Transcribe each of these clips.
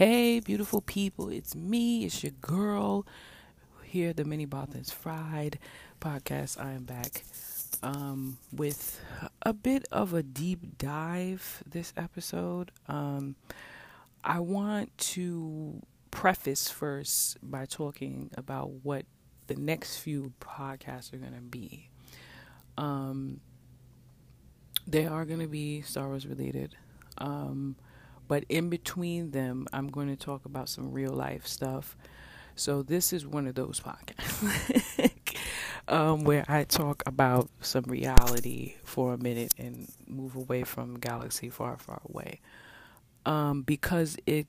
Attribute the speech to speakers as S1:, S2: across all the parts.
S1: Hey, beautiful people, it's me, it's your girl here, the Mini Bothans Fried podcast. I am back um, with a bit of a deep dive this episode. Um, I want to preface first by talking about what the next few podcasts are going to be. Um, they are going to be Star Wars related. Um, but in between them, I'm going to talk about some real life stuff. So this is one of those podcasts um, where I talk about some reality for a minute and move away from galaxy far, far away, um, because it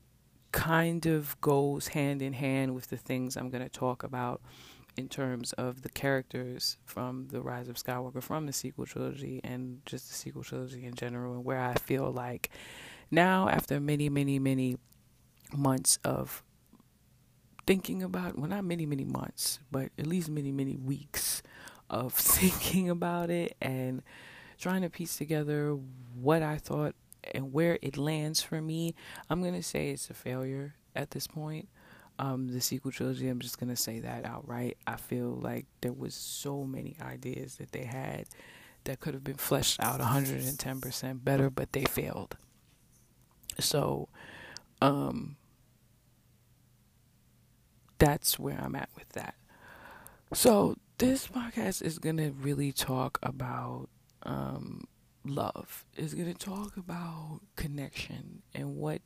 S1: kind of goes hand in hand with the things I'm going to talk about in terms of the characters from the Rise of Skywalker, from the sequel trilogy, and just the sequel trilogy in general, and where I feel like now, after many, many, many months of thinking about, well, not many, many months, but at least many, many weeks of thinking about it and trying to piece together what I thought and where it lands for me, I'm going to say it's a failure at this point. Um, the sequel trilogy, I'm just going to say that outright. I feel like there was so many ideas that they had that could have been fleshed out 110% better, but they failed. So, um, that's where I'm at with that. So, this podcast is going to really talk about um, love, is going to talk about connection and what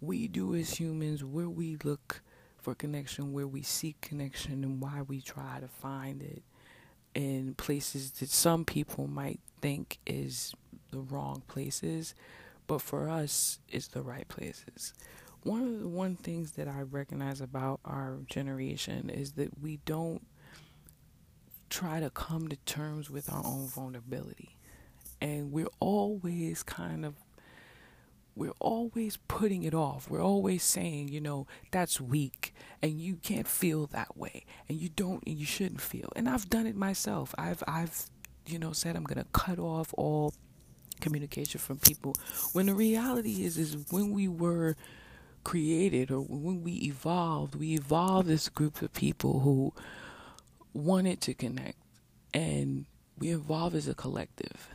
S1: we do as humans, where we look for connection, where we seek connection, and why we try to find it in places that some people might think is the wrong places but for us, it's the right places. One of the one things that I recognize about our generation is that we don't try to come to terms with our own vulnerability. And we're always kind of we're always putting it off. We're always saying, you know, that's weak and you can't feel that way and you don't and you shouldn't feel. And I've done it myself. I've I've you know said I'm going to cut off all communication from people when the reality is is when we were created or when we evolved we evolved as a group of people who wanted to connect and we evolved as a collective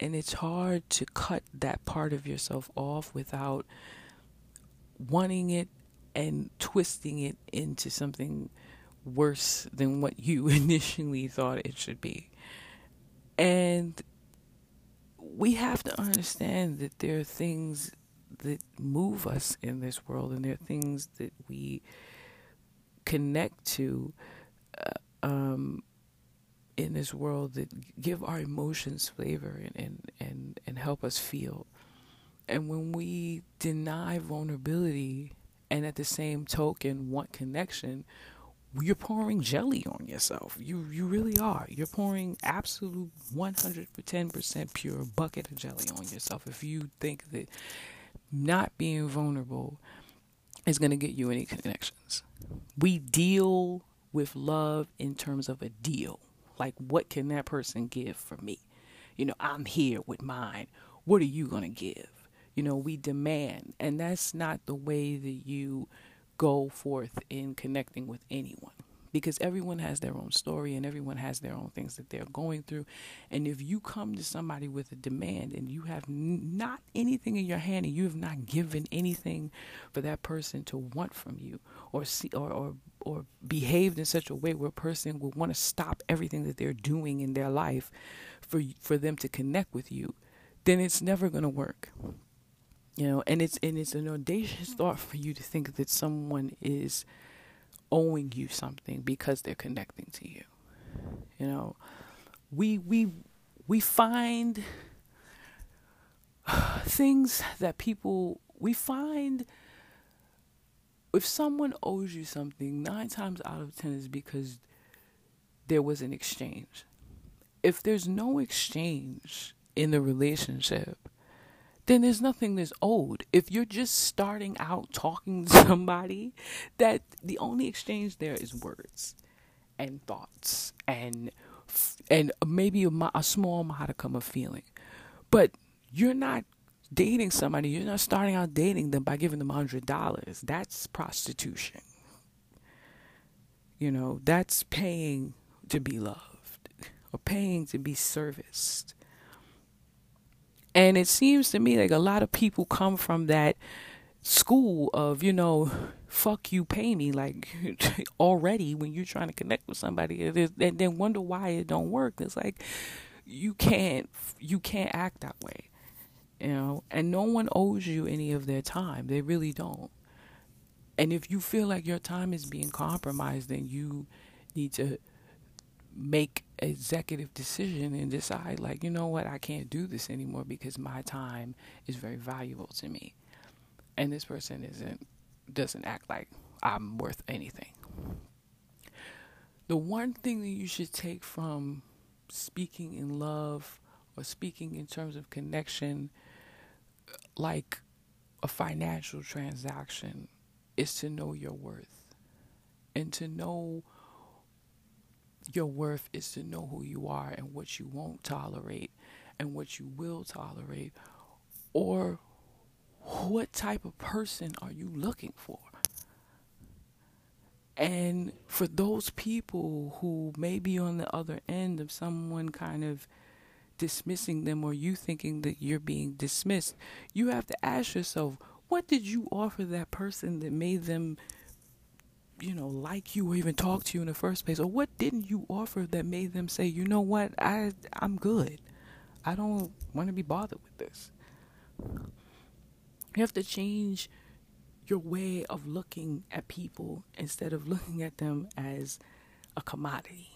S1: and it's hard to cut that part of yourself off without wanting it and twisting it into something worse than what you initially thought it should be. And we have to understand that there are things that move us in this world, and there are things that we connect to uh, um, in this world that give our emotions flavor and, and, and, and help us feel. And when we deny vulnerability and at the same token want connection, you're pouring jelly on yourself. You you really are. You're pouring absolute 110% pure bucket of jelly on yourself if you think that not being vulnerable is going to get you any connections. We deal with love in terms of a deal. Like what can that person give for me? You know, I'm here with mine. What are you going to give? You know, we demand and that's not the way that you go forth in connecting with anyone because everyone has their own story and everyone has their own things that they're going through. And if you come to somebody with a demand and you have n- not anything in your hand and you have not given anything for that person to want from you or see or or, or behaved in such a way where a person will want to stop everything that they're doing in their life for for them to connect with you, then it's never going to work you know and it's and it's an audacious thought for you to think that someone is owing you something because they're connecting to you you know. We we we find things that people we find if someone owes you something nine times out of ten is because there was an exchange. If there's no exchange in the relationship then there's nothing that's old. If you're just starting out talking to somebody, that the only exchange there is words and thoughts and and maybe a, a small modicum of feeling, but you're not dating somebody, you're not starting out dating them by giving them $100. That's prostitution. You know, that's paying to be loved or paying to be serviced. And it seems to me like a lot of people come from that school of, you know, fuck you, pay me, like already when you're trying to connect with somebody, and then wonder why it don't work. It's like you can't you can't act that way, you know. And no one owes you any of their time. They really don't. And if you feel like your time is being compromised, then you need to make executive decision and decide like you know what I can't do this anymore because my time is very valuable to me. And this person isn't doesn't act like I'm worth anything. The one thing that you should take from speaking in love or speaking in terms of connection like a financial transaction is to know your worth. And to know your worth is to know who you are and what you won't tolerate and what you will tolerate or what type of person are you looking for? And for those people who may be on the other end of someone kind of dismissing them or you thinking that you're being dismissed you have to ask yourself what did you offer that person that made them you know, like you or even talk to you in the first place? Or what didn't you offer that made them say, you know what, I I'm good. I don't want to be bothered with this. You have to change your way of looking at people instead of looking at them as a commodity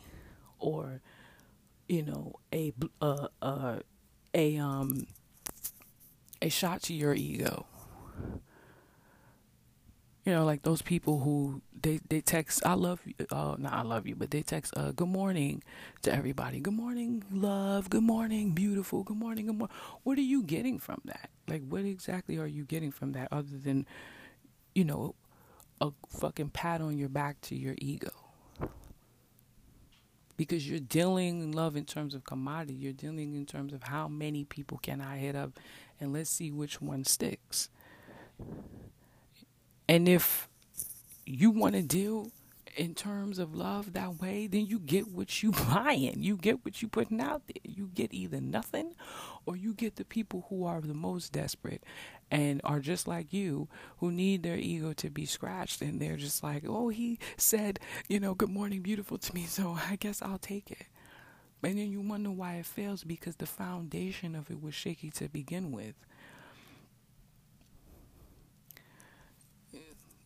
S1: or you know a uh, uh, a um a shot to your ego you know, like those people who they they text I love you uh not I love you, but they text uh good morning to everybody. Good morning, love, good morning, beautiful, good morning, good morning. What are you getting from that? Like what exactly are you getting from that other than, you know, a fucking pat on your back to your ego? Because you're dealing in love in terms of commodity. You're dealing in terms of how many people can I hit up and let's see which one sticks. And if you want to deal in terms of love that way, then you get what you buying. You get what you putting out there. You get either nothing or you get the people who are the most desperate and are just like you who need their ego to be scratched and they're just like, "Oh, he said, you know, good morning beautiful to me, so I guess I'll take it." And then you wonder why it fails because the foundation of it was shaky to begin with.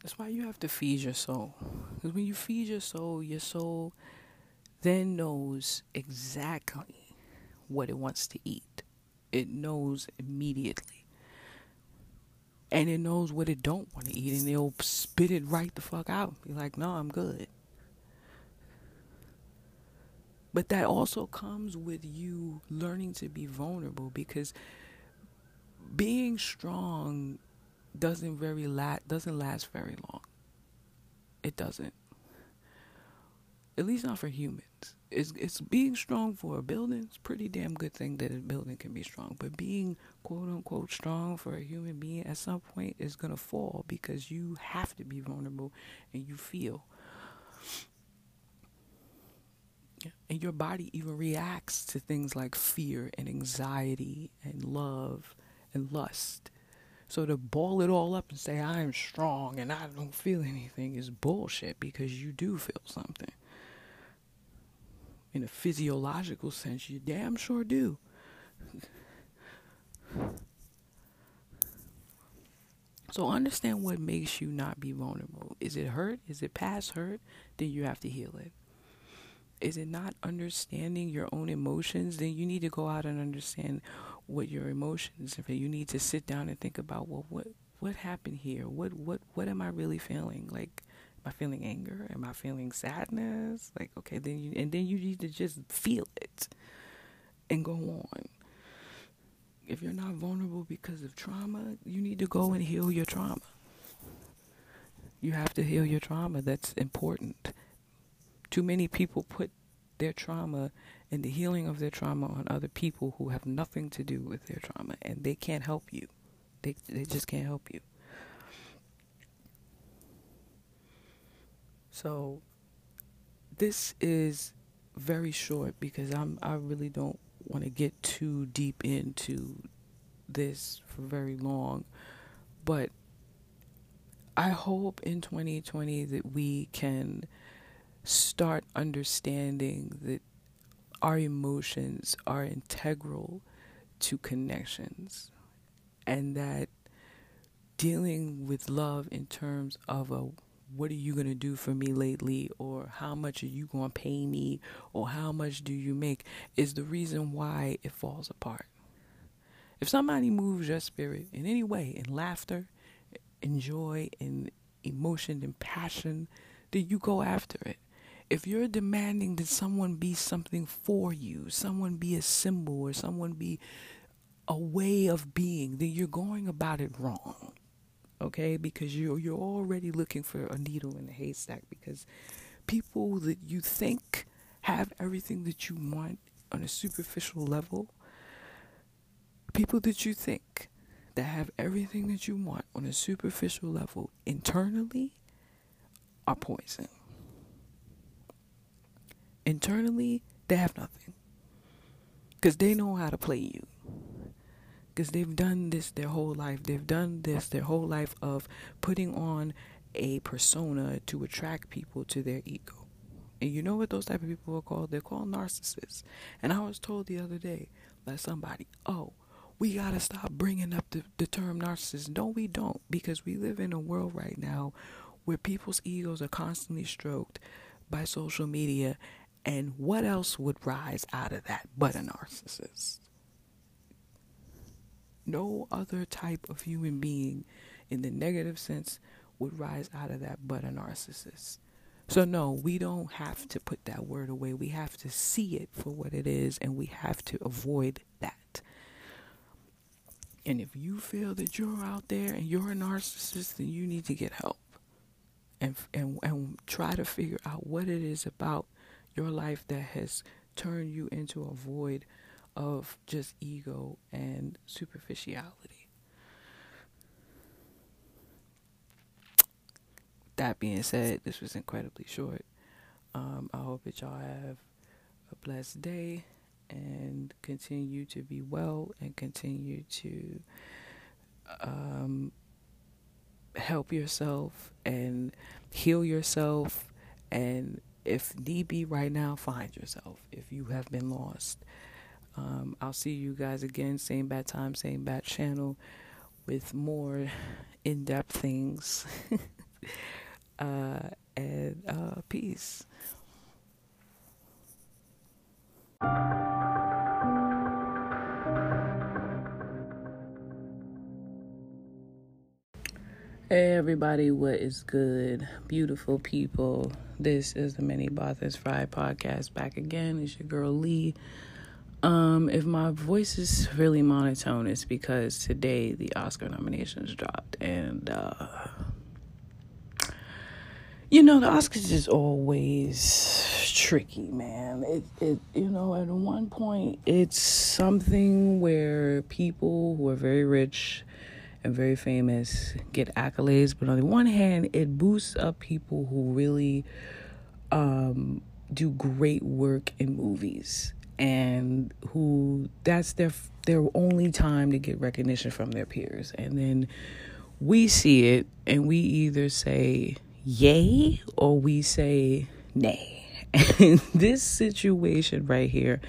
S1: That's why you have to feed your soul. Because when you feed your soul, your soul then knows exactly what it wants to eat. It knows immediately. And it knows what it don't want to eat and it'll spit it right the fuck out. Be like, no, I'm good. But that also comes with you learning to be vulnerable because being strong doesn't very la- doesn't last very long. It doesn't. At least not for humans. It's it's being strong for a building. It's pretty damn good thing that a building can be strong. But being quote unquote strong for a human being at some point is gonna fall because you have to be vulnerable and you feel. And your body even reacts to things like fear and anxiety and love and lust so to ball it all up and say I am strong and I don't feel anything is bullshit because you do feel something. In a physiological sense, you damn sure do. So understand what makes you not be vulnerable. Is it hurt? Is it past hurt? Then you have to heal it. Is it not understanding your own emotions? Then you need to go out and understand what your emotions. If you need to sit down and think about well, what what happened here? What what what am I really feeling? Like, am I feeling anger? Am I feeling sadness? Like, okay, then you and then you need to just feel it and go on. If you're not vulnerable because of trauma, you need to go and heal your trauma. You have to heal your trauma. That's important. Too many people put their trauma and the healing of their trauma on other people who have nothing to do with their trauma and they can't help you. They they just can't help you. So this is very short because I'm I really don't want to get too deep into this for very long. But I hope in 2020 that we can start understanding that our emotions are integral to connections and that dealing with love in terms of a what are you going to do for me lately or how much are you going to pay me or how much do you make is the reason why it falls apart. If somebody moves your spirit in any way, in laughter, in joy, in emotion, in passion, then you go after it. If you're demanding that someone be something for you, someone be a symbol or someone be a way of being, then you're going about it wrong. Okay? Because you're you're already looking for a needle in a haystack because people that you think have everything that you want on a superficial level, people that you think that have everything that you want on a superficial level internally are poison. Internally, they have nothing. Because they know how to play you because they've done this their whole life. They've done this their whole life of putting on a persona to attract people to their ego. And you know what those type of people are called? They're called narcissists. And I was told the other day by somebody, oh, we got to stop bringing up the, the term narcissist. No, we don't, because we live in a world right now where people's egos are constantly stroked by social media. And what else would rise out of that but a narcissist? no other type of human being in the negative sense would rise out of that but a narcissist. So, no, we don't have to put that word away. We have to see it for what it is and we have to avoid that. And if you feel that you're out there and you're a narcissist, then you need to get help and, and, and try to figure out what it is about your life that has turned you into a void of just ego and superficiality. That being said, this was incredibly short. Um, I hope that y'all have a blessed day and continue to be well and continue to um, help yourself and heal yourself. And if need be, right now, find yourself if you have been lost. Um, I'll see you guys again, same bad time, same bad channel, with more in depth things. uh, and uh, peace. Hey everybody, what is good? Beautiful people. This is the Many Bothers Fry podcast back again. It's your girl Lee. Um, if my voice is really monotone, it's because today the Oscar nominations dropped, and uh, you know the Oscars is always tricky, man. It it you know at one point it's something where people who are very rich and very famous get accolades, but on the one hand, it boosts up people who really um, do great work in movies and who that's their their only time to get recognition from their peers. And then we see it and we either say yay or we say nay. And this situation right here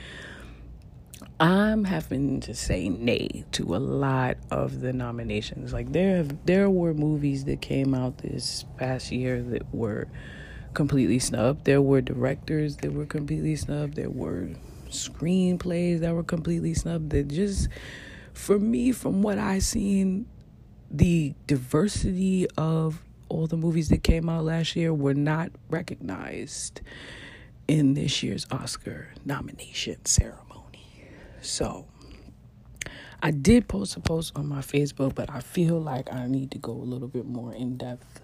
S1: I'm having to say nay to a lot of the nominations. Like there have there were movies that came out this past year that were completely snubbed. There were directors that were completely snubbed. There were screenplays that were completely snubbed. That just, for me, from what I seen, the diversity of all the movies that came out last year were not recognized in this year's Oscar nomination ceremony. So, I did post a post on my Facebook, but I feel like I need to go a little bit more in depth.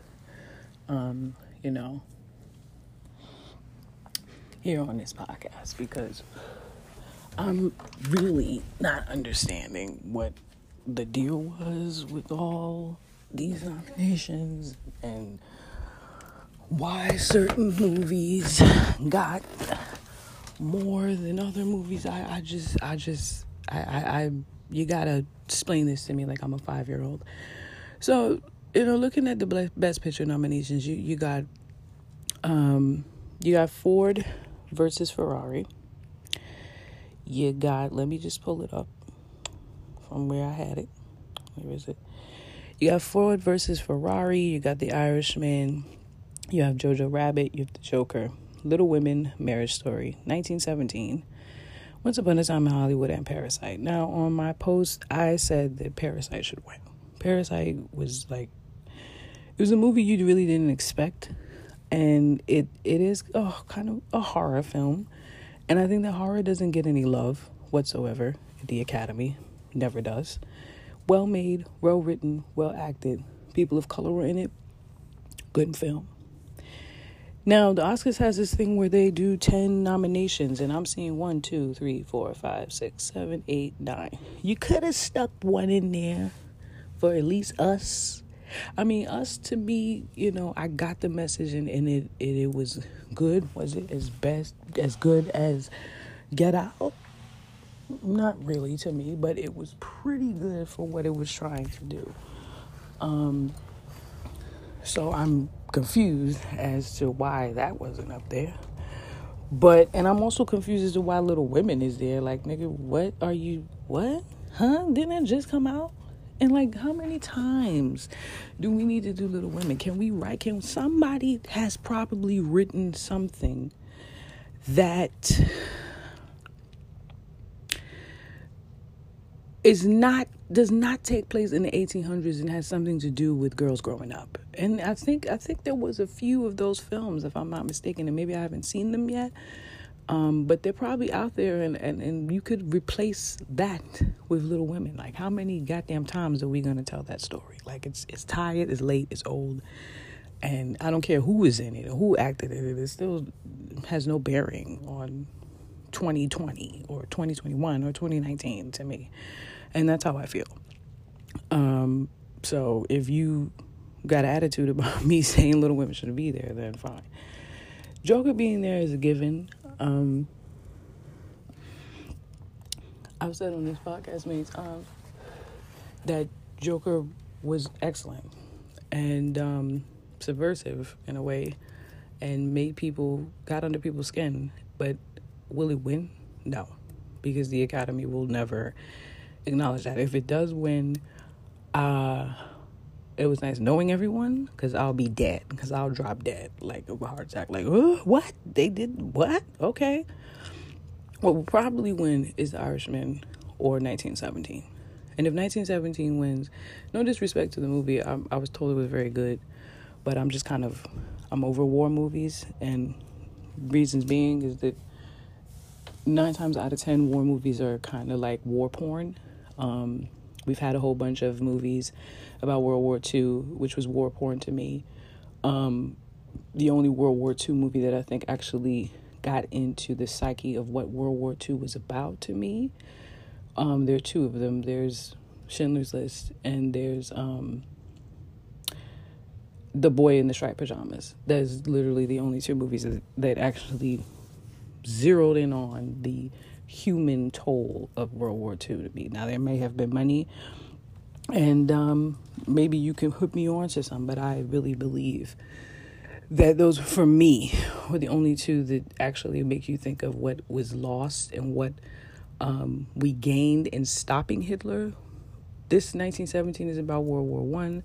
S1: Um, you know, here on this podcast because I'm really not understanding what the deal was with all these nominations and why certain movies got more than other movies. I, I just, I just, I, I, I, you gotta explain this to me like I'm a five year old. So, you know, looking at the best picture nominations, you, you got, um, you got Ford versus Ferrari. You got, let me just pull it up from where I had it. Where is it? You got Ford versus Ferrari. You got The Irishman. You have Jojo Rabbit. You have The Joker. Little Women, Marriage Story, 1917. Once Upon a Time in Hollywood and Parasite. Now, on my post, I said that Parasite should win. Parasite was like, it was a movie you really didn't expect. And it, it is oh, kind of a horror film. And I think that horror doesn't get any love whatsoever at the Academy. Never does. Well made, well written, well acted. People of color were in it. Good film. Now, the Oscars has this thing where they do 10 nominations, and I'm seeing one, two, three, four, five, six, seven, eight, nine. You could have stuck one in there for at least us. I mean, us to me, you know, I got the message and, and it, it, it was good. Was it as best, as good as Get Out? Not really to me, but it was pretty good for what it was trying to do. Um, so I'm confused as to why that wasn't up there. But and I'm also confused as to why Little Women is there. Like, nigga, what are you? What? Huh? Didn't it just come out? And like, how many times do we need to do Little Women? Can we write? Can somebody has probably written something that is not does not take place in the 1800s and has something to do with girls growing up. And I think I think there was a few of those films, if I'm not mistaken, and maybe I haven't seen them yet. Um, but they're probably out there, and, and, and you could replace that with Little Women. Like, how many goddamn times are we to tell that story? Like, it's it's tired, it's late, it's old, and I don't care who is in it or who acted in it. It still has no bearing on 2020 or 2021 or 2019 to me. And that's how I feel. Um, so if you got an attitude about me saying Little Women shouldn't be there, then fine. Joker being there is a given. Um, I've said on this podcast many times that Joker was excellent and um, subversive in a way and made people, got under people's skin. But will it win? No, because the Academy will never acknowledge that. If it does win, uh, it was nice knowing everyone because I'll be dead because I'll drop dead like a heart attack. Like, what they did? What? Okay. What will probably win is the Irishman or 1917. And if 1917 wins, no disrespect to the movie, I, I was told it was very good, but I'm just kind of I'm over war movies, and reasons being is that nine times out of ten war movies are kind of like war porn um, we've had a whole bunch of movies about World War II, which was war porn to me. Um, the only World War II movie that I think actually got into the psyche of what World War II was about to me. Um, there are two of them. There's Schindler's List, and there's um, The Boy in the Striped Pajamas. That's literally the only two movies that, that actually zeroed in on the human toll of World War II to me. Now, there may have been money, and um, maybe you can hook me on to some, but I really believe that those, for me, were the only two that actually make you think of what was lost and what um, we gained in stopping Hitler. This 1917 is about World War One.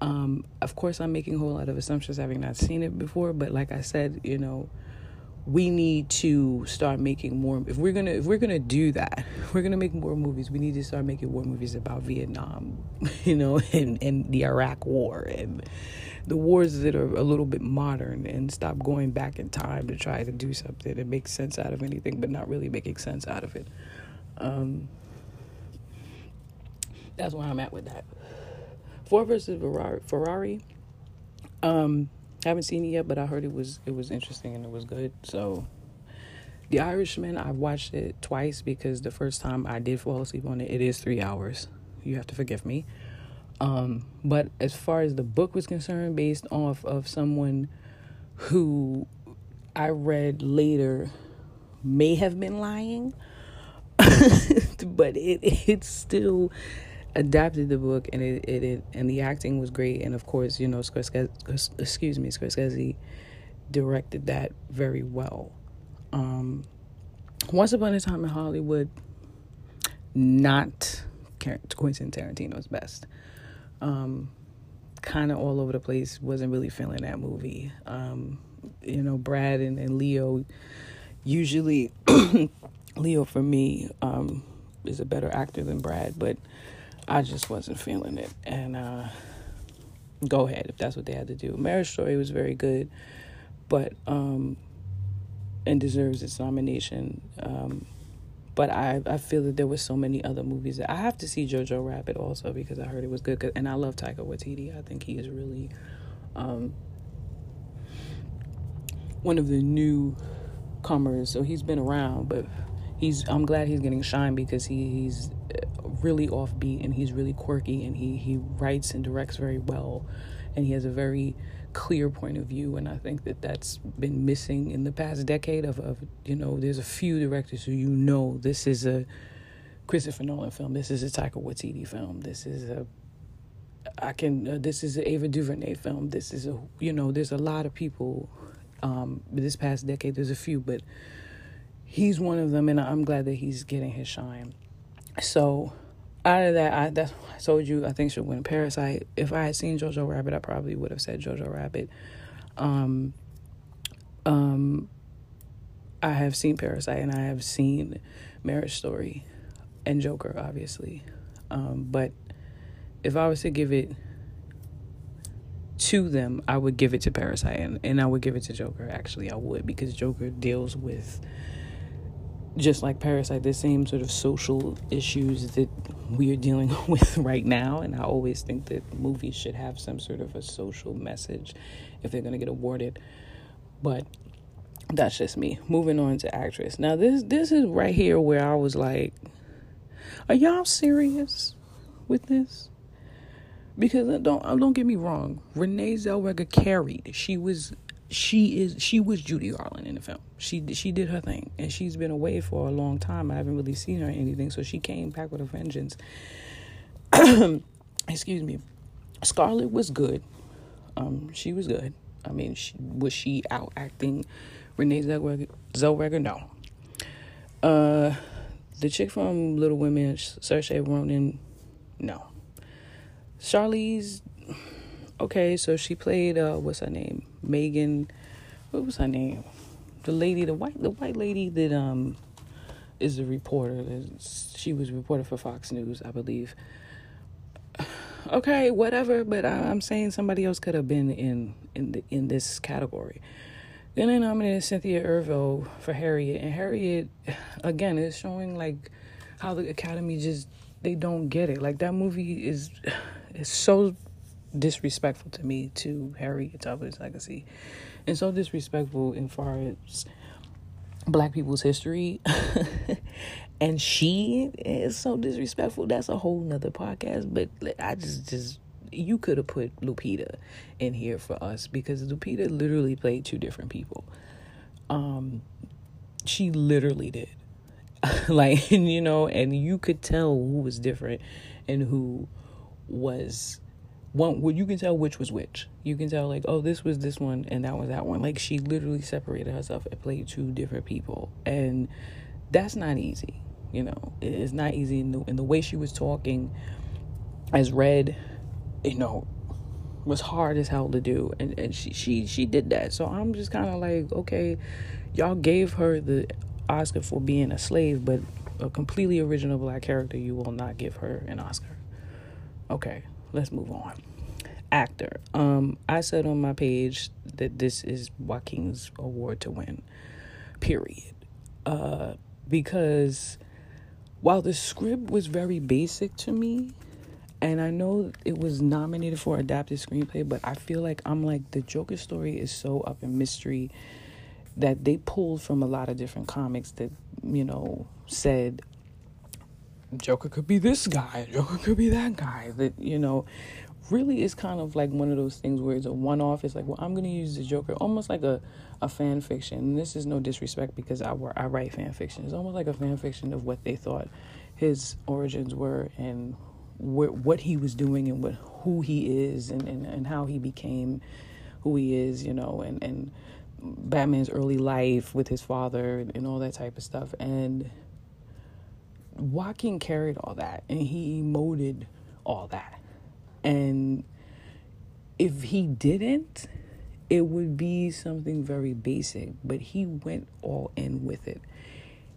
S1: Um, of course, I'm making a whole lot of assumptions having not seen it before, but like I said, you know, we need to start making more if we're gonna if we're gonna do that we're gonna make more movies we need to start making more movies about vietnam you know and and the iraq war and the wars that are a little bit modern and stop going back in time to try to do something and make sense out of anything but not really making sense out of it. Um, that's where i'm at with that. Ford versus ferrari ferrari um, I haven't seen it yet, but I heard it was it was interesting and it was good. So, The Irishman, I've watched it twice because the first time I did fall asleep on it, it is three hours. you have to forgive me. Um, but as far as the book was concerned, based off of someone who I read later may have been lying, but it it still adapted the book and it, it, it and the acting was great and of course you know Scorsese excuse me Scorsese directed that very well. Um, Once Upon a Time in Hollywood, not Quentin Tarantino's best. Um, kind of all over the place. Wasn't really feeling that movie. Um, you know, Brad and, and Leo. Usually, Leo for me um, is a better actor than Brad, but I just wasn't feeling it. And uh, go ahead if that's what they had to do. Marriage Story was very good, but um, and deserves its nomination. Um, but I I feel that there were so many other movies that I have to see Jojo Rabbit also because I heard it was good. And I love Taika Waititi. I think he is really um, one of the new comers. So he's been around, but he's I'm glad he's getting shine because he, he's really offbeat and he's really quirky and he he writes and directs very well, and he has a very clear point of view. And I think that that's been missing in the past decade of, of you know there's a few directors who you know this is a Christopher Nolan film. This is a Taika Waititi film. This is a I can uh, this is an Ava DuVernay film. This is a you know there's a lot of people um this past decade there's a few but he's one of them and I'm glad that he's getting his shine so out of that, I that's I told you I think should win Parasite. If I had seen Jojo Rabbit, I probably would have said Jojo Rabbit. Um, um, I have seen Parasite and I have seen Marriage Story and Joker, obviously. Um, but if I was to give it to them, I would give it to Parasite and, and I would give it to Joker. Actually, I would because Joker deals with just like Parasite, the same sort of social issues that we are dealing with right now. And I always think that movies should have some sort of a social message if they're going to get awarded. But that's just me. Moving on to actress. Now this this is right here where I was like, are y'all serious with this? Because uh, don't uh, don't get me wrong, Renee Zellweger carried. She was she is she was Judy Garland in the film. She she did her thing, and she's been away for a long time. I haven't really seen her anything, so she came back with a vengeance. Excuse me. Scarlett was good. Um, she was good. I mean, she, was she out acting Renee Zellweger? Zellweger? No. Uh, the chick from Little Women, Saoirse Ronan, no. Charlize okay, so she played uh what's her name? Megan what was her name? The lady, the white the white lady that um is a reporter. She was a reporter for Fox News, I believe. Okay, whatever, but I, am saying somebody else could have been in in the, in this category. Then they nominated Cynthia Erivo for Harriet, and Harriet, again, is showing like how the Academy just they don't get it. Like that movie is is so disrespectful to me to Harriet Tubman's legacy, and so disrespectful in far as Black people's history. and she is so disrespectful. That's a whole nother podcast. But I just just you could have put Lupita in here for us because Lupita literally played two different people. Um, she literally did. like you know, and you could tell who was different and who was one well you can tell which was which. You can tell like oh this was this one and that was that one. Like she literally separated herself and played two different people. And that's not easy you know? It's not easy in the, in the way she was talking as red you know was hard as hell to do. And, and she, she she did that. So i'm just kind of like okay y'all gave her the oscar for being a slave but a completely original black character you will not give her an oscar. Okay let's move on. Actor. Um, I said on my page that this is Joaquin's award to win. Period. Uh, because while the script was very basic to me, and I know it was nominated for adapted screenplay, but I feel like I'm like the Joker story is so up in mystery that they pulled from a lot of different comics that you know said Joker could be this guy, Joker could be that guy. That you know, really is kind of like one of those things where it's a one off. It's like, well, I'm gonna use the Joker, almost like a, a fan fiction. And this is no disrespect because I I write fan fiction. It's almost like a fan fiction of what they thought his origins were and wh- what he was doing and what who he is and, and, and how he became who he is, you know, and, and Batman's early life with his father and, and all that type of stuff. And Joaquin carried all that and he emoted all that. And if he didn't, it would be something very basic, but he went all in with it.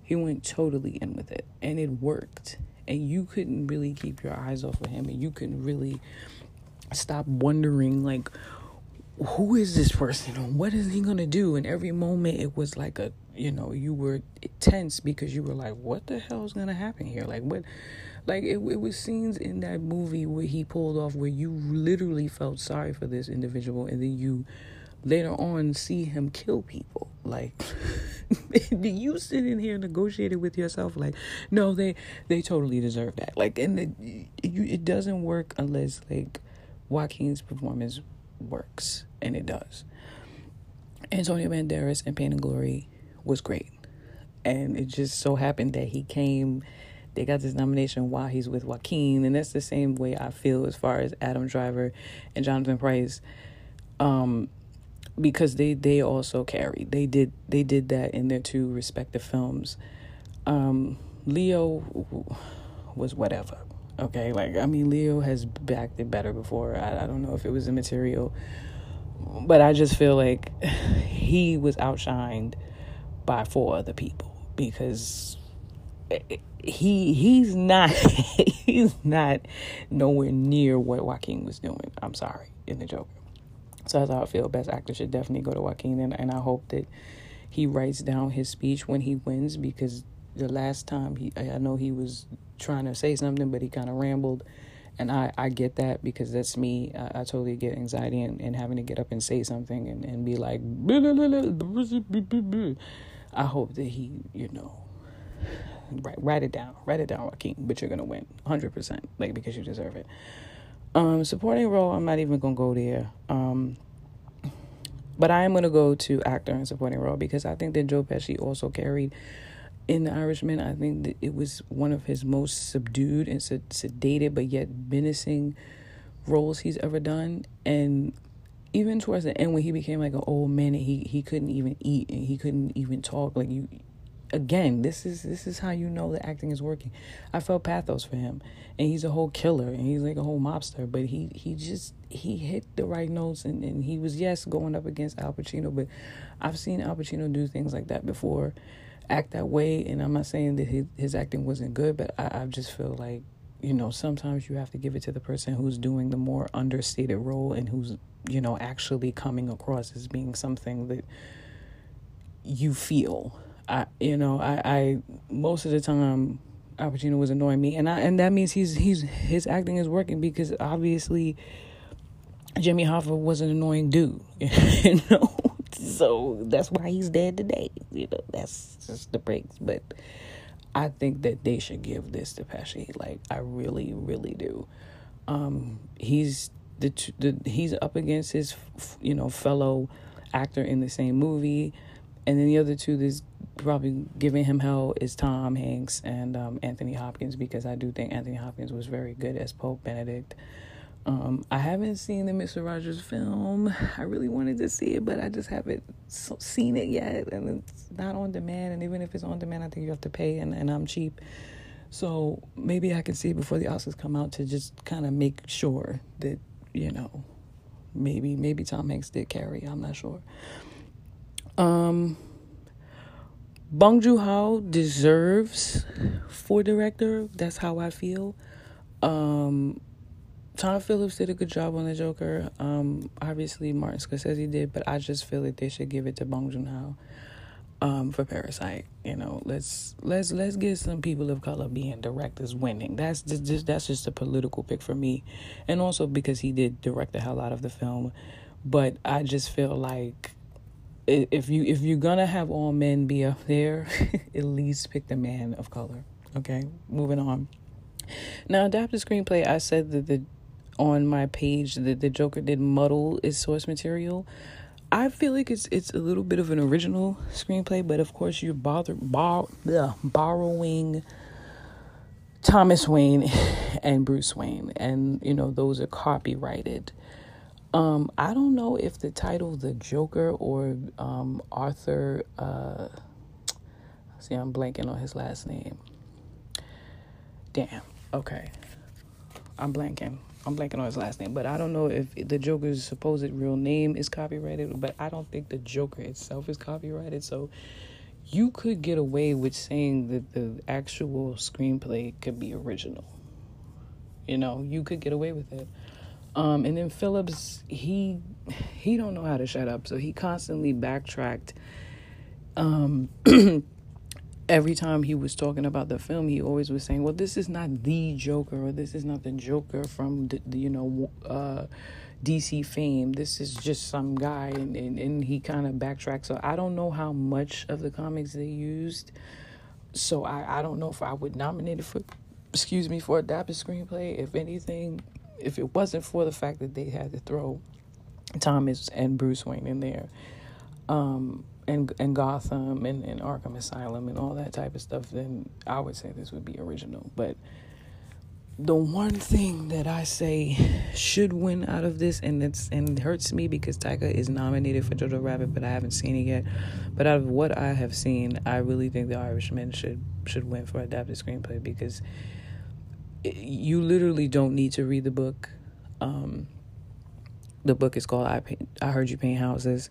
S1: He went totally in with it and it worked. And you couldn't really keep your eyes off of him and you couldn't really stop wondering like who is this person what is he gonna do and every moment it was like a you know you were tense because you were like what the hell is gonna happen here? Like what like it, it was scenes in that movie where he pulled off where you literally felt sorry for this individual and then you later on see him kill people. Like do you sit in here negotiating with yourself? Like no they they totally deserve that. Like and it, it doesn't work unless like joaquin's performance works and it does. Antonio banderas in pain and glory was great and it just so happened that he came they got this nomination while he's with joaquin and that's the same way i feel as far as adam driver and jonathan pryce um because they they also carried. They did they did that in their two respective films. Um, Leo was whatever. Okay, like I mean, Leo has backed it better before. I, I don't know if it was the material, but I just feel like he was outshined by four other people because he he's not he's not nowhere near what Joaquin was doing. I'm sorry in the Joker. So that's how I feel. Best actor should definitely go to Joaquin, and, and I hope that he writes down his speech when he wins because the last time he, I know he was trying to say something, but he kind of rambled, and I, I get that because that's me. I, I totally get anxiety and, and having to get up and say something and, and be like, I hope that he, you know, write write it down, write it down, Joaquin. But you're gonna win, hundred percent, like because you deserve it. Um, supporting role, I'm not even gonna go there. Um, but I am gonna go to actor and supporting role because I think that Joe Pesci also carried in The Irishman. I think that it was one of his most subdued and sedated, but yet menacing roles he's ever done. And even towards the end, when he became like an old man and he he couldn't even eat and he couldn't even talk, like you again, this is this is how you know the acting is working. I felt pathos for him, and he's a whole killer, and he's like a whole mobster. But he he just he hit the right notes, and, and he was yes going up against Al Pacino, but I've seen Al Pacino do things like that before, act that way, and I'm not saying that his his acting wasn't good, but I, I just feel like you know sometimes you have to give it to the person who's doing the more understated role and who's you know actually coming across as being something that you feel I you know I I most of the time Al was annoying me, and I and that means he's he's his acting is working because obviously Jimmy Hoffa was an annoying dude, you know. So that's why he's dead today. You know, that's just the breaks. But I think that they should give this to Pesci. Like I really, really do. Um, he's the, the he's up against his you know fellow actor in the same movie, and then the other two that's probably giving him hell is Tom Hanks and um, Anthony Hopkins because I do think Anthony Hopkins was very good as Pope Benedict. Um, I haven't seen the Mr. Rogers film. I really wanted to see it, but I just haven't seen it yet, and it's not on demand. And even if it's on demand, I think you have to pay, and, and I'm cheap. So maybe I can see it before the Oscars come out to just kind of make sure that you know, maybe maybe Tom Hanks did carry. I'm not sure. Um, Bong Joon Ho deserves for director. That's how I feel. Um, Tom Phillips did a good job on the Joker. Um, obviously Martin Scorsese did, but I just feel that they should give it to Bong Joon Ho um, for Parasite. You know, let's let's let's get some people of color being directors winning. That's just that's just a political pick for me, and also because he did direct the hell out of the film. But I just feel like if you if you're gonna have all men be up there, at least pick the man of color. Okay, moving on. Now, adapted screenplay, I said that the on my page that the Joker did muddle its source material. I feel like it's it's a little bit of an original screenplay, but of course you're bother, bar, ugh, borrowing Thomas Wayne and Bruce Wayne, and you know those are copyrighted. Um, I don't know if the title The Joker or um, Arthur. Uh, see, I'm blanking on his last name. Damn. Okay, I'm blanking. I'm blanking on his last name, but I don't know if the Joker's supposed real name is copyrighted, but I don't think the Joker itself is copyrighted. So you could get away with saying that the actual screenplay could be original. You know, you could get away with it. Um, and then Phillips, he he don't know how to shut up, so he constantly backtracked. Um, every time he was talking about the film, he always was saying, "Well, this is not the Joker, or this is not the Joker from the, the you know uh, DC fame. This is just some guy," and and, and he kind of backtracked. So I don't know how much of the comics they used. So I I don't know if I would nominate it for, excuse me, for adapted screenplay. If anything, if it wasn't for the fact that they had to throw Thomas and Bruce Wayne in there, um, and and Gotham and, and Arkham Asylum and all that type of stuff, then I would say this would be original. But the one thing that I say should win out of this, and it's and it hurts me because Taika is nominated for Jojo Rabbit, but I haven't seen it yet. But out of what I have seen, I really think The Irishman should should win for adapted screenplay because you literally don't need to read the book. Um, the book is called "I I Heard You Paint Houses,"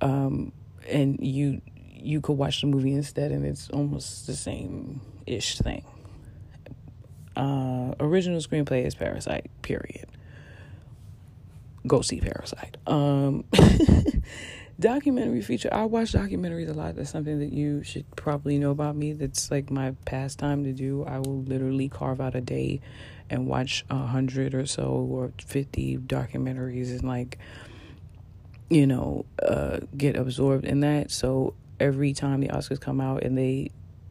S1: um, and you you could watch the movie instead, and it's almost the same ish thing. Uh, original screenplay is Parasite. Period. Go see Parasite. Um, documentary feature. I watch documentaries a lot. That's something that you should probably know about me. That's like my pastime to do. I will literally carve out a day and watch a hundred or so or fifty documentaries and like you know uh, get absorbed in that. So every time the Oscars come out and they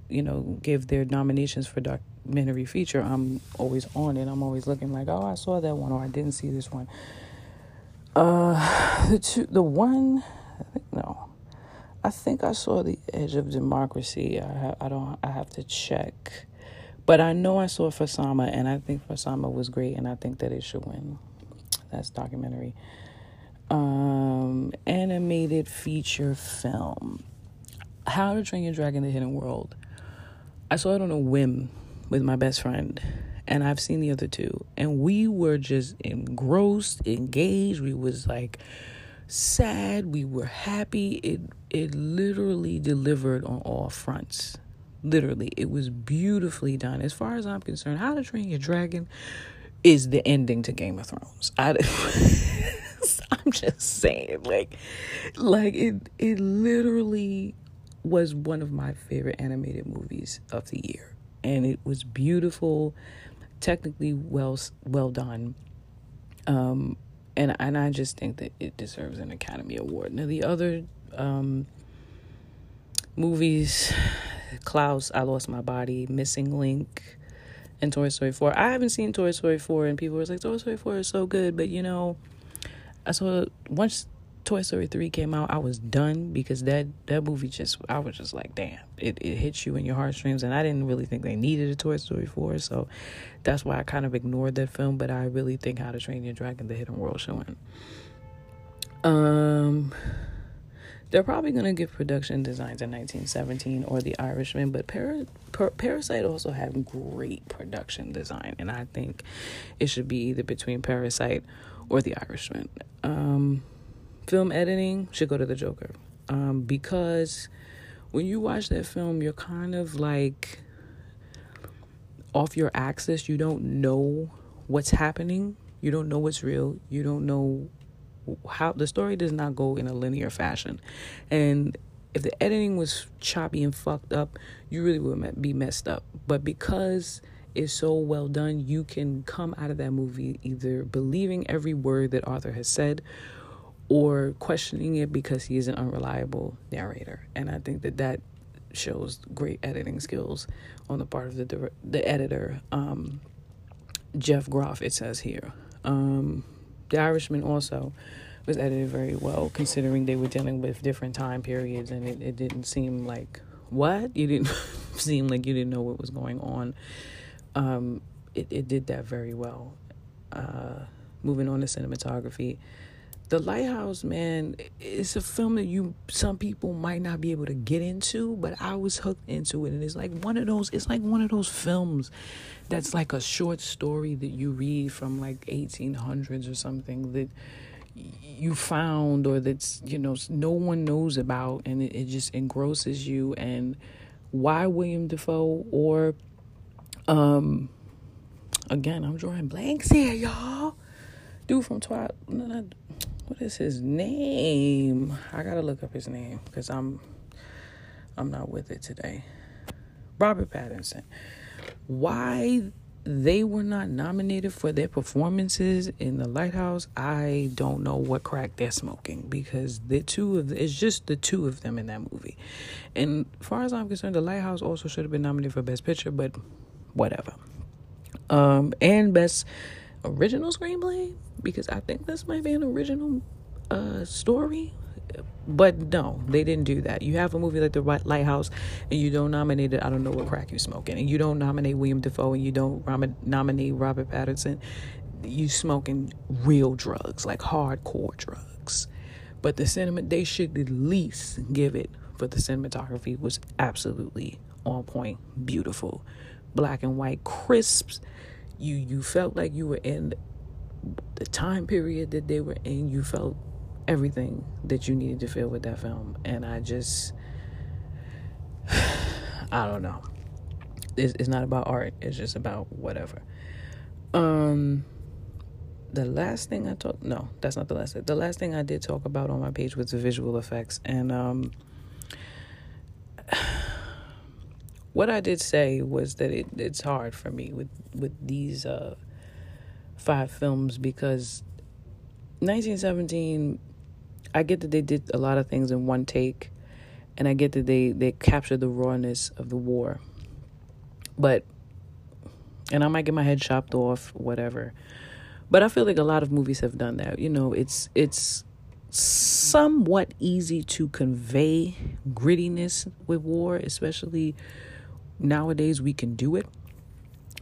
S1: you know give their nominations for documentary feature, I'm always on it. I'm always looking like, oh, I saw that one or I didn't see this one. Uh, the two, the one I think no. I think I saw the Edge of Democracy. I ha- I don't. I have to check, but I know I saw For Sama, and I think For Sama was great, and I think that it should win. That's documentary. Um, animated feature film. How to Train Your Dragon: The Hidden World. I saw it on a whim with my best friend, and I've seen the other two, and we were just engrossed, engaged. We was like sad, we were happy. It it literally delivered on all fronts. Literally, it was beautifully done. As far as I'm concerned, How to Train Your Dragon is the ending to Game of Thrones. I, I'm just saying, like, like it it literally was one of my favorite animated movies of the year, and it was beautiful, technically well well done. Um, and and I just think that it deserves an Academy Award. Now the other um, movies, Klaus, I Lost My Body, Missing Link, and Toy Story Four. I haven't seen Toy Story Four, and people were like, Toy Story Four is so good, but you know, I saw once Toy Story 3 came out, I was done because that that movie just I was just like, damn, it, it hits you in your heartstrings. And I didn't really think they needed a Toy Story 4, so that's why I kind of ignored that film, but I really think How to Train Your Dragon The Hidden World should win. Um they're probably going to give production designs in 1917 or The Irishman, but Par- Parasite also had great production design, and I think it should be either between Parasite or The Irishman. Um, film editing should go to the Joker. Um, because when you watch that film, you're kind of like off your axis. You don't know what's happening. You don't know what's real. You don't know how the story does not go in a linear fashion. And if the editing was choppy and fucked up, you really would be messed up. But because it's so well done, you can come out of that movie either believing every word that Arthur has said or questioning it because he is an unreliable narrator. And I think that that shows great editing skills on the part of the the editor, um, Jeff Groth. It says here. Um, the Irishman also was edited very well, considering they were dealing with different time periods, and it, it didn't seem like what you didn't seem like you didn't know what was going on. Um, it it did that very well. Uh, moving on to cinematography, the Lighthouse, man, it's a film that you some people might not be able to get into, but I was hooked into it, and it's like one of those. It's like one of those films that's like a short story that you read from like 1800s or something that you found or that's you know no one knows about, and it, it just engrosses you. And why William Dafoe or um again, I'm drawing blanks here, y'all. Dude from Twilight what is his name? I gotta look up his name because I'm I'm not with it today. Robert Pattinson. Why they were not nominated for their performances in the lighthouse i don't know what crack they're smoking because the two of it's just the two of them in that movie and far as i'm concerned the lighthouse also should have been nominated for best picture but whatever um and best original screenplay because I think this might be an original uh, story. But no, they didn't do that. You have a movie like The Lighthouse, and you don't nominate it. I don't know what crack you're smoking, and you don't nominate William Dafoe, and you don't nominate Robert Pattinson. You smoking real drugs, like hardcore drugs. But the cinema, they should at least give it for the cinematography was absolutely on point, beautiful, black and white, crisps. You you felt like you were in the time period that they were in. You felt everything that you needed to feel with that film. And i just i don't know. It's, it's not about art. It's just about whatever. Um the last thing i talked no that's not the last thing. The last thing i did talk about on my page was the visual effects. And um what I did say was that it, it's hard for me with with these uh, five films because 1917 I get that they did a lot of things in one take and I get that they they captured the rawness of the war. But and I might get my head chopped off whatever. But I feel like a lot of movies have done that. You know it's it's somewhat easy to convey grittiness with war especially nowadays we can do it.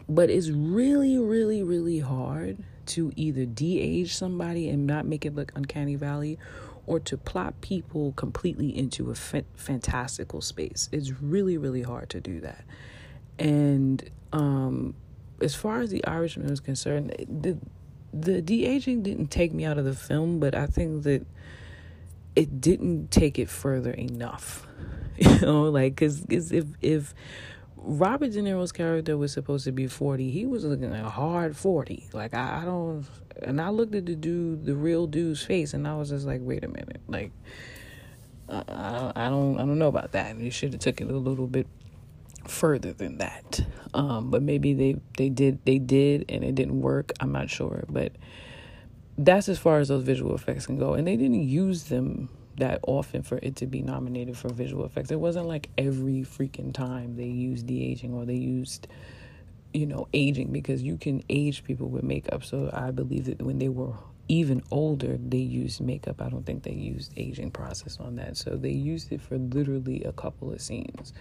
S1: But it's really really really hard to either de-age somebody and not make it look uncanny valley or to plot people completely into a fa- fantastical space. It's really really hard to do that. And um as far as the irishman is concerned the the de-aging didn't take me out of the film but i think that it didn't take it further enough. You know like because if if Robert De Niro's character was supposed to be 40. He was looking a hard 40. Like, I, I don't. And I looked at the dude, the real dude's face, and I was just like, wait a minute. Like, I, I don't I don't know about that. And you should have took it a little bit further than that. Um, but maybe they, they did they did and it didn't work. I'm not sure. But that's as far as those visual effects can go. And they didn't use them that often for it to be nominated for visual effects. It wasn't like every freaking time they used de aging or they used, you know, aging because you can age people with makeup. So I believe that when they were even older, they used makeup. I don't think they used aging process on that. So they used it for literally a couple of scenes.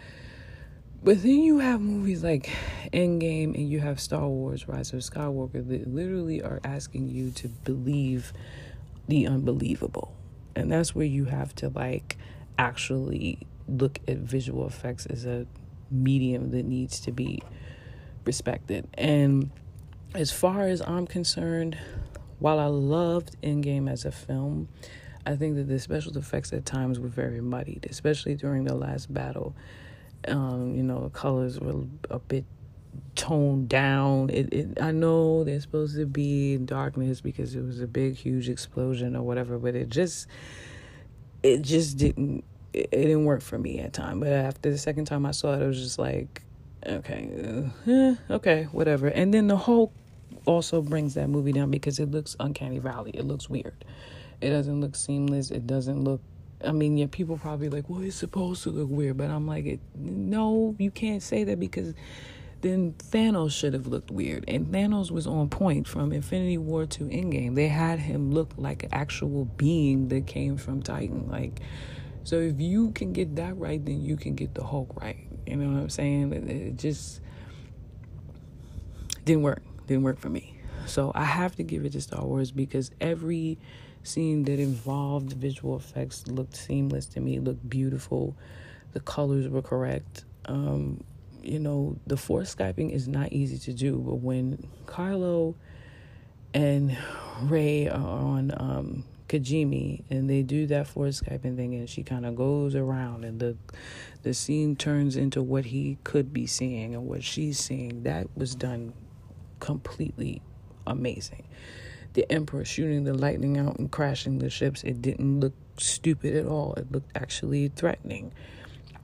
S1: But then you have movies like Endgame and you have Star Wars Rise of Skywalker that literally are asking you to believe the unbelievable and that's where you have to like actually look at visual effects as a medium that needs to be respected. And as far as i'm concerned while i loved endgame as a film i think that the special effects at times were very muddied especially during the last battle. Um, you know the colors were a bit toned down. It, it I know they're supposed to be in darkness because it was a big huge explosion or whatever, but it just it just didn't it, it didn't work for me at time. But after the second time I saw it, it was just like okay, uh, eh, okay, whatever. And then the Hulk also brings that movie down because it looks uncanny valley. It looks weird. It doesn't look seamless. It doesn't look I mean, yeah, people probably like, well, it's supposed to look weird, but I'm like, no, you can't say that because then Thanos should have looked weird. And Thanos was on point from Infinity War to Endgame. They had him look like an actual being that came from Titan. Like, so if you can get that right, then you can get the Hulk right. You know what I'm saying? It just didn't work. Didn't work for me. So I have to give it to Star Wars because every scene that involved visual effects looked seamless to me, looked beautiful. The colors were correct. Um, you know, the force skyping is not easy to do, but when Kylo and Rey are on um, Kijimi and they do that force skyping thing, and she kind of goes around, and the the scene turns into what he could be seeing and what she's seeing. That was done completely amazing. The Emperor shooting the lightning out and crashing the ships, it didn't look stupid at all. It looked actually threatening.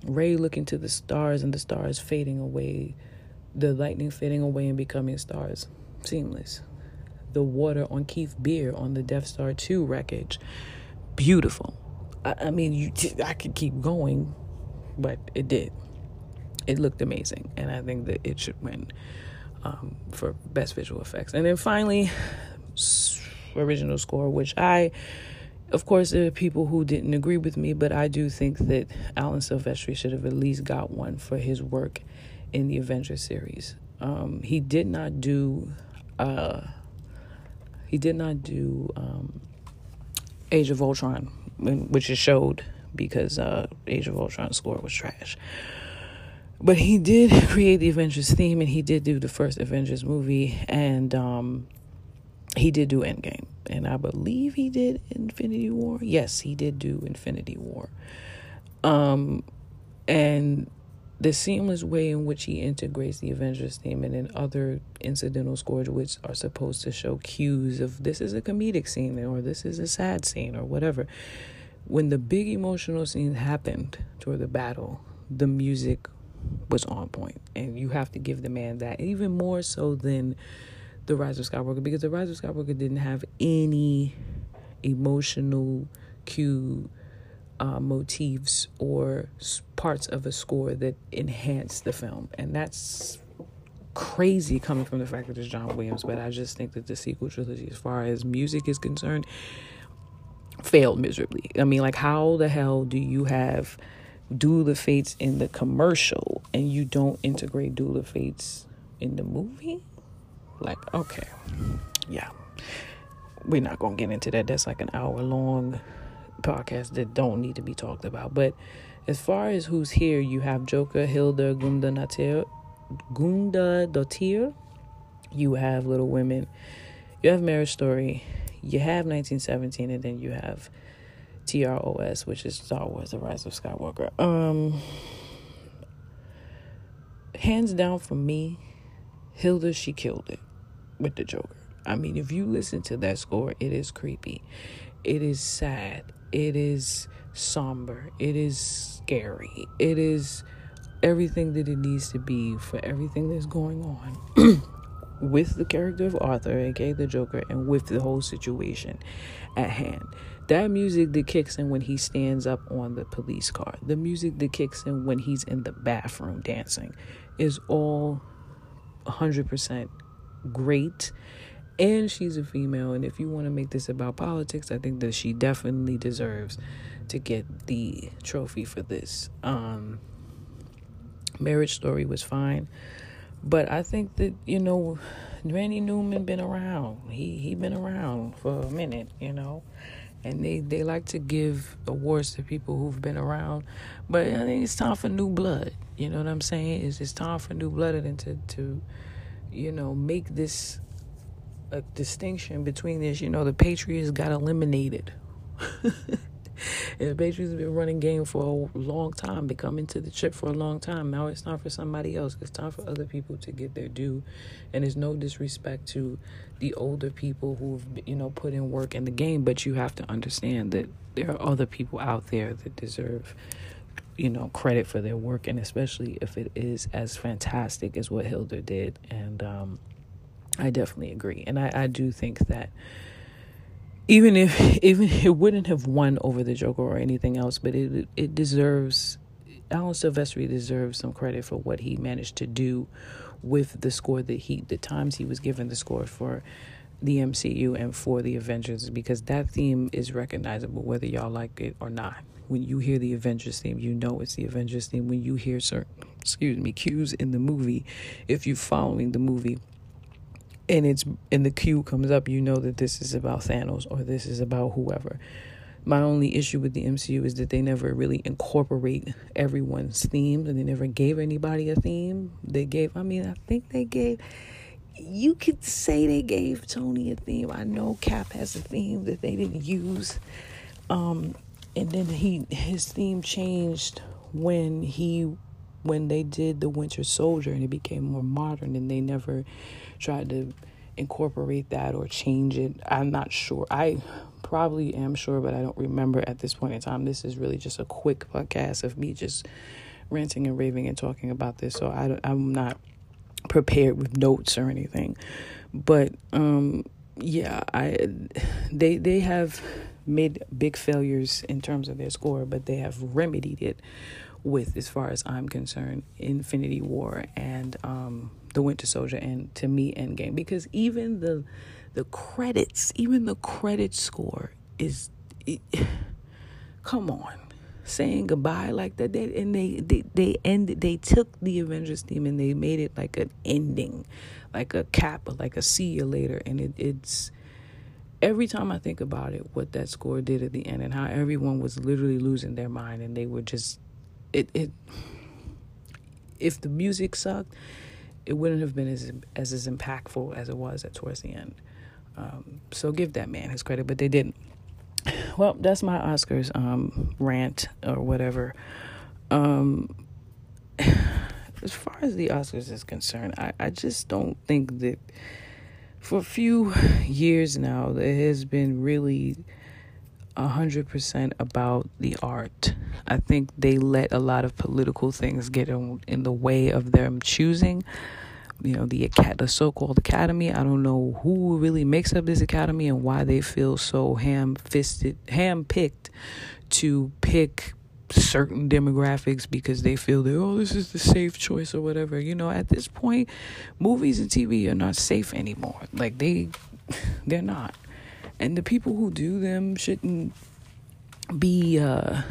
S1: Rey looking to the stars and the stars fading away, the lightning fading away and becoming stars. Seamless. The water on Kef Bir on the Death Star 2 wreckage. Beautiful. I, I mean, you, I could keep going, but it did. It looked amazing, and I think that it should win um, for best visual effects. And then finally, original score, which I of course, there are people who didn't agree with me, but I do think that Alan Silvestri should have at least got one for his work in the Avengers series. Um, he did not do. Uh, he did not do um, Age of Ultron, which is showed because uh, Age of Ultron score was trash. But he did create the Avengers theme, and he did do the first Avengers movie, and um, he did do Endgame and I believe he did Infinity War. Yes, he did do Infinity War. Um, and the seamless way in which he integrates the Avengers theme and then other incidental scores, which are supposed to show cues of this is a comedic scene or this is a sad scene or whatever. When the big emotional scene happened toward the battle, the music was on point, and you have to give the man that even more so than the Rise of Skywalker because the Rise of Skywalker didn't have any emotional cue uh, motifs or parts of a score that enhanced the film, and that's crazy coming from the fact that it's John Williams. But I just think that the sequel trilogy, as far as music is concerned, failed miserably. I mean, like, how the hell do you have Duel of Fates in the commercial and you don't integrate Duel of Fates in the movie? Like, okay, yeah, we're not gonna get into that. That's like an hour long podcast that don't need to be talked about. But as far as who's here, you have Joker, Hilda, Gunda Natir, Gunda Dotir. You have Little Women. You have Marriage Story. You have 1917, and then you have TROS, which is Star Wars: The Rise of Skywalker. Um, hands down for me, Hilda, she killed it with the Joker. I mean, if you listen to that score, it is creepy. It is sad. It is somber. It is scary. It is everything that it needs to be for everything that's going on with the character of Arthur, aka the Joker, and with the whole situation at hand. That music that kicks in when he stands up on the police car, the music that kicks in when he's in the bathroom dancing, is all 100% great. And she's a female and if you want to make this about politics i think that she definitely deserves to get the trophy for this. Um marriage story was fine but i think that you know randy newman been around. He he been around for a minute you know? And they they like to give awards to people who've been around but i think it's time for new blood you know what i'm saying it's, it's time for new blood and to to you know, make this a distinction between this. You know, the Patriots got eliminated. the Patriots have been running game for a long time, been coming to the chip for a long time. Now it's time for somebody else. It's time for other people to get their due. And there's no disrespect to the older people who've, you know, put in work in the game, but you have to understand that there are other people out there that deserve you know credit for their work and especially if it is as fantastic as what Hilda did and um, I definitely agree and I, I do think that even if even it wouldn't have won over the Joker or anything else, but it it deserves Alan Silvestri deserves some credit for what he managed to do with the score that he the times he was given the score for the MCU and for the Avengers because that theme is recognizable whether y'all like it or not. When you hear the Avengers theme, you know it's the Avengers theme. When you hear certain excuse me cues in the movie, if you're following the movie and it's and the cue comes up, you know that this is about Thanos or this is about whoever. My only issue with the MCU is that they never really incorporate everyone's themes and they never gave anybody a theme. They gave, I mean, I think they gave. You could say they gave Tony a theme. I know Cap has a theme that they didn't use, um, and then he his theme changed when he when they did the Winter Soldier and it became more modern, and they never tried to incorporate that or change it. I'm not sure. I probably am sure, but I don't remember at this point in time. This is really just a quick podcast of me just ranting and raving and talking about this. So I I'm not prepared with notes or anything. But um, yeah, I they they have made big failures in terms of their score, but they have remedied it with, as far as I'm concerned, Infinity War and um, the Winter Soldier, and to me, Endgame, because even the the credits, even the credit score is, it, come on, saying goodbye like that. They, and they, they, they ended, they took the Avengers theme and they made it like an ending, like a cap, like a see you later. And it, it's, every time I think about it, what that score did at the end and how everyone was literally losing their mind and they were just, it, it, if the music sucked, it wouldn't have been as as, as impactful as it was at towards the end. Um, so give that man his credit, but they didn't. Well, that's my Oscars um, rant or whatever. Um, as far as the Oscars is concerned, I, I just don't think that for a few years now there has been really a hundred percent about the art. I think they let a lot of political things get in, in the way of them choosing you know the the so-called academy i don't know who really makes up this academy and why they feel so ham-fisted ham-picked to pick certain demographics because they feel that oh this is the safe choice or whatever you know at this point movies and tv are not safe anymore like they they're not and the people who do them shouldn't be uh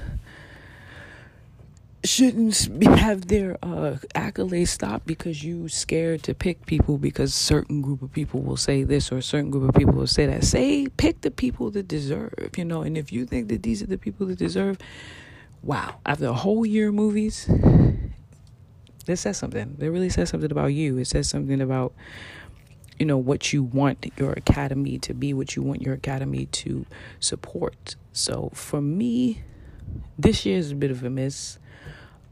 S1: shouldn't have their uh, accolades stopped because you scared to pick people because certain group of people will say this or a certain group of people will say that. Say pick the people that deserve, you know. And if you think that these are the people that deserve, wow! After a whole year of movies, this says something. It really says something about you. It says something about you know what you want your academy to be, what you want your academy to support. So for me, this year is a bit of a miss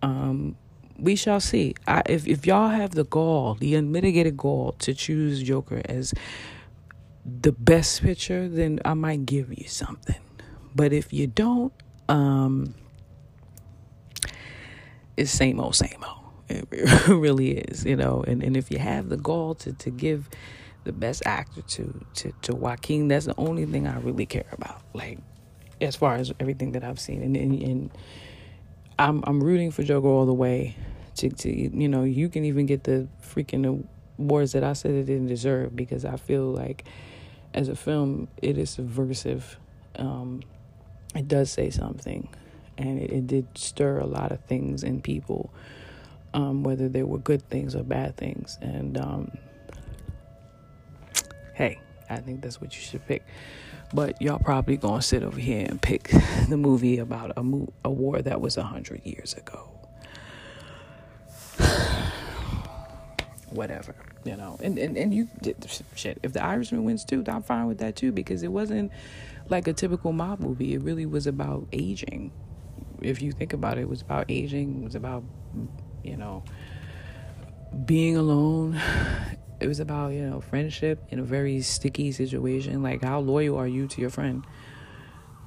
S1: um, we shall see. I, if if y'all have the gall, the unmitigated gall to choose Joker as the best picture, then I might give you something. But if you don't, um, it's same old, same old. It really is, you know. And and if you have the gall to to give the best actor to to to Joaquin, that's the only thing I really care about. Like as far as everything that I've seen, and and. and I'm I'm rooting for Joker all the way. To, to you know, you can even get the freaking awards that I said it didn't deserve because I feel like as a film it is subversive. Um, it does say something, and it, it, did stir a lot of things in people, um, whether they were good things or bad things. And um, hey, I think that's what you should pick. But y'all probably gonna sit over here and pick the movie about a, mo- a war that was a hundred years ago. Whatever, you know, and, and and you shit. If the Irishman wins too, I'm fine with that too because it wasn't like a typical mob movie. It really was about aging. If you think about it, it was about aging. It was about you know being alone. It was about you know friendship in a very sticky situation. Like how loyal are you to your friend?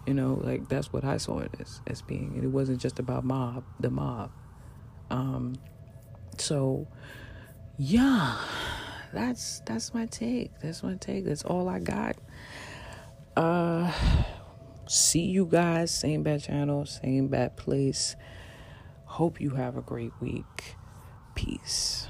S1: You know like that's what i saw it as as being. And it wasn't just about mob the mob. Um so yeah that's that's my take. That's my take. That's all i got. Uh, see you guys. Same bad channel, same bad place. Hope you have a great week. Peace.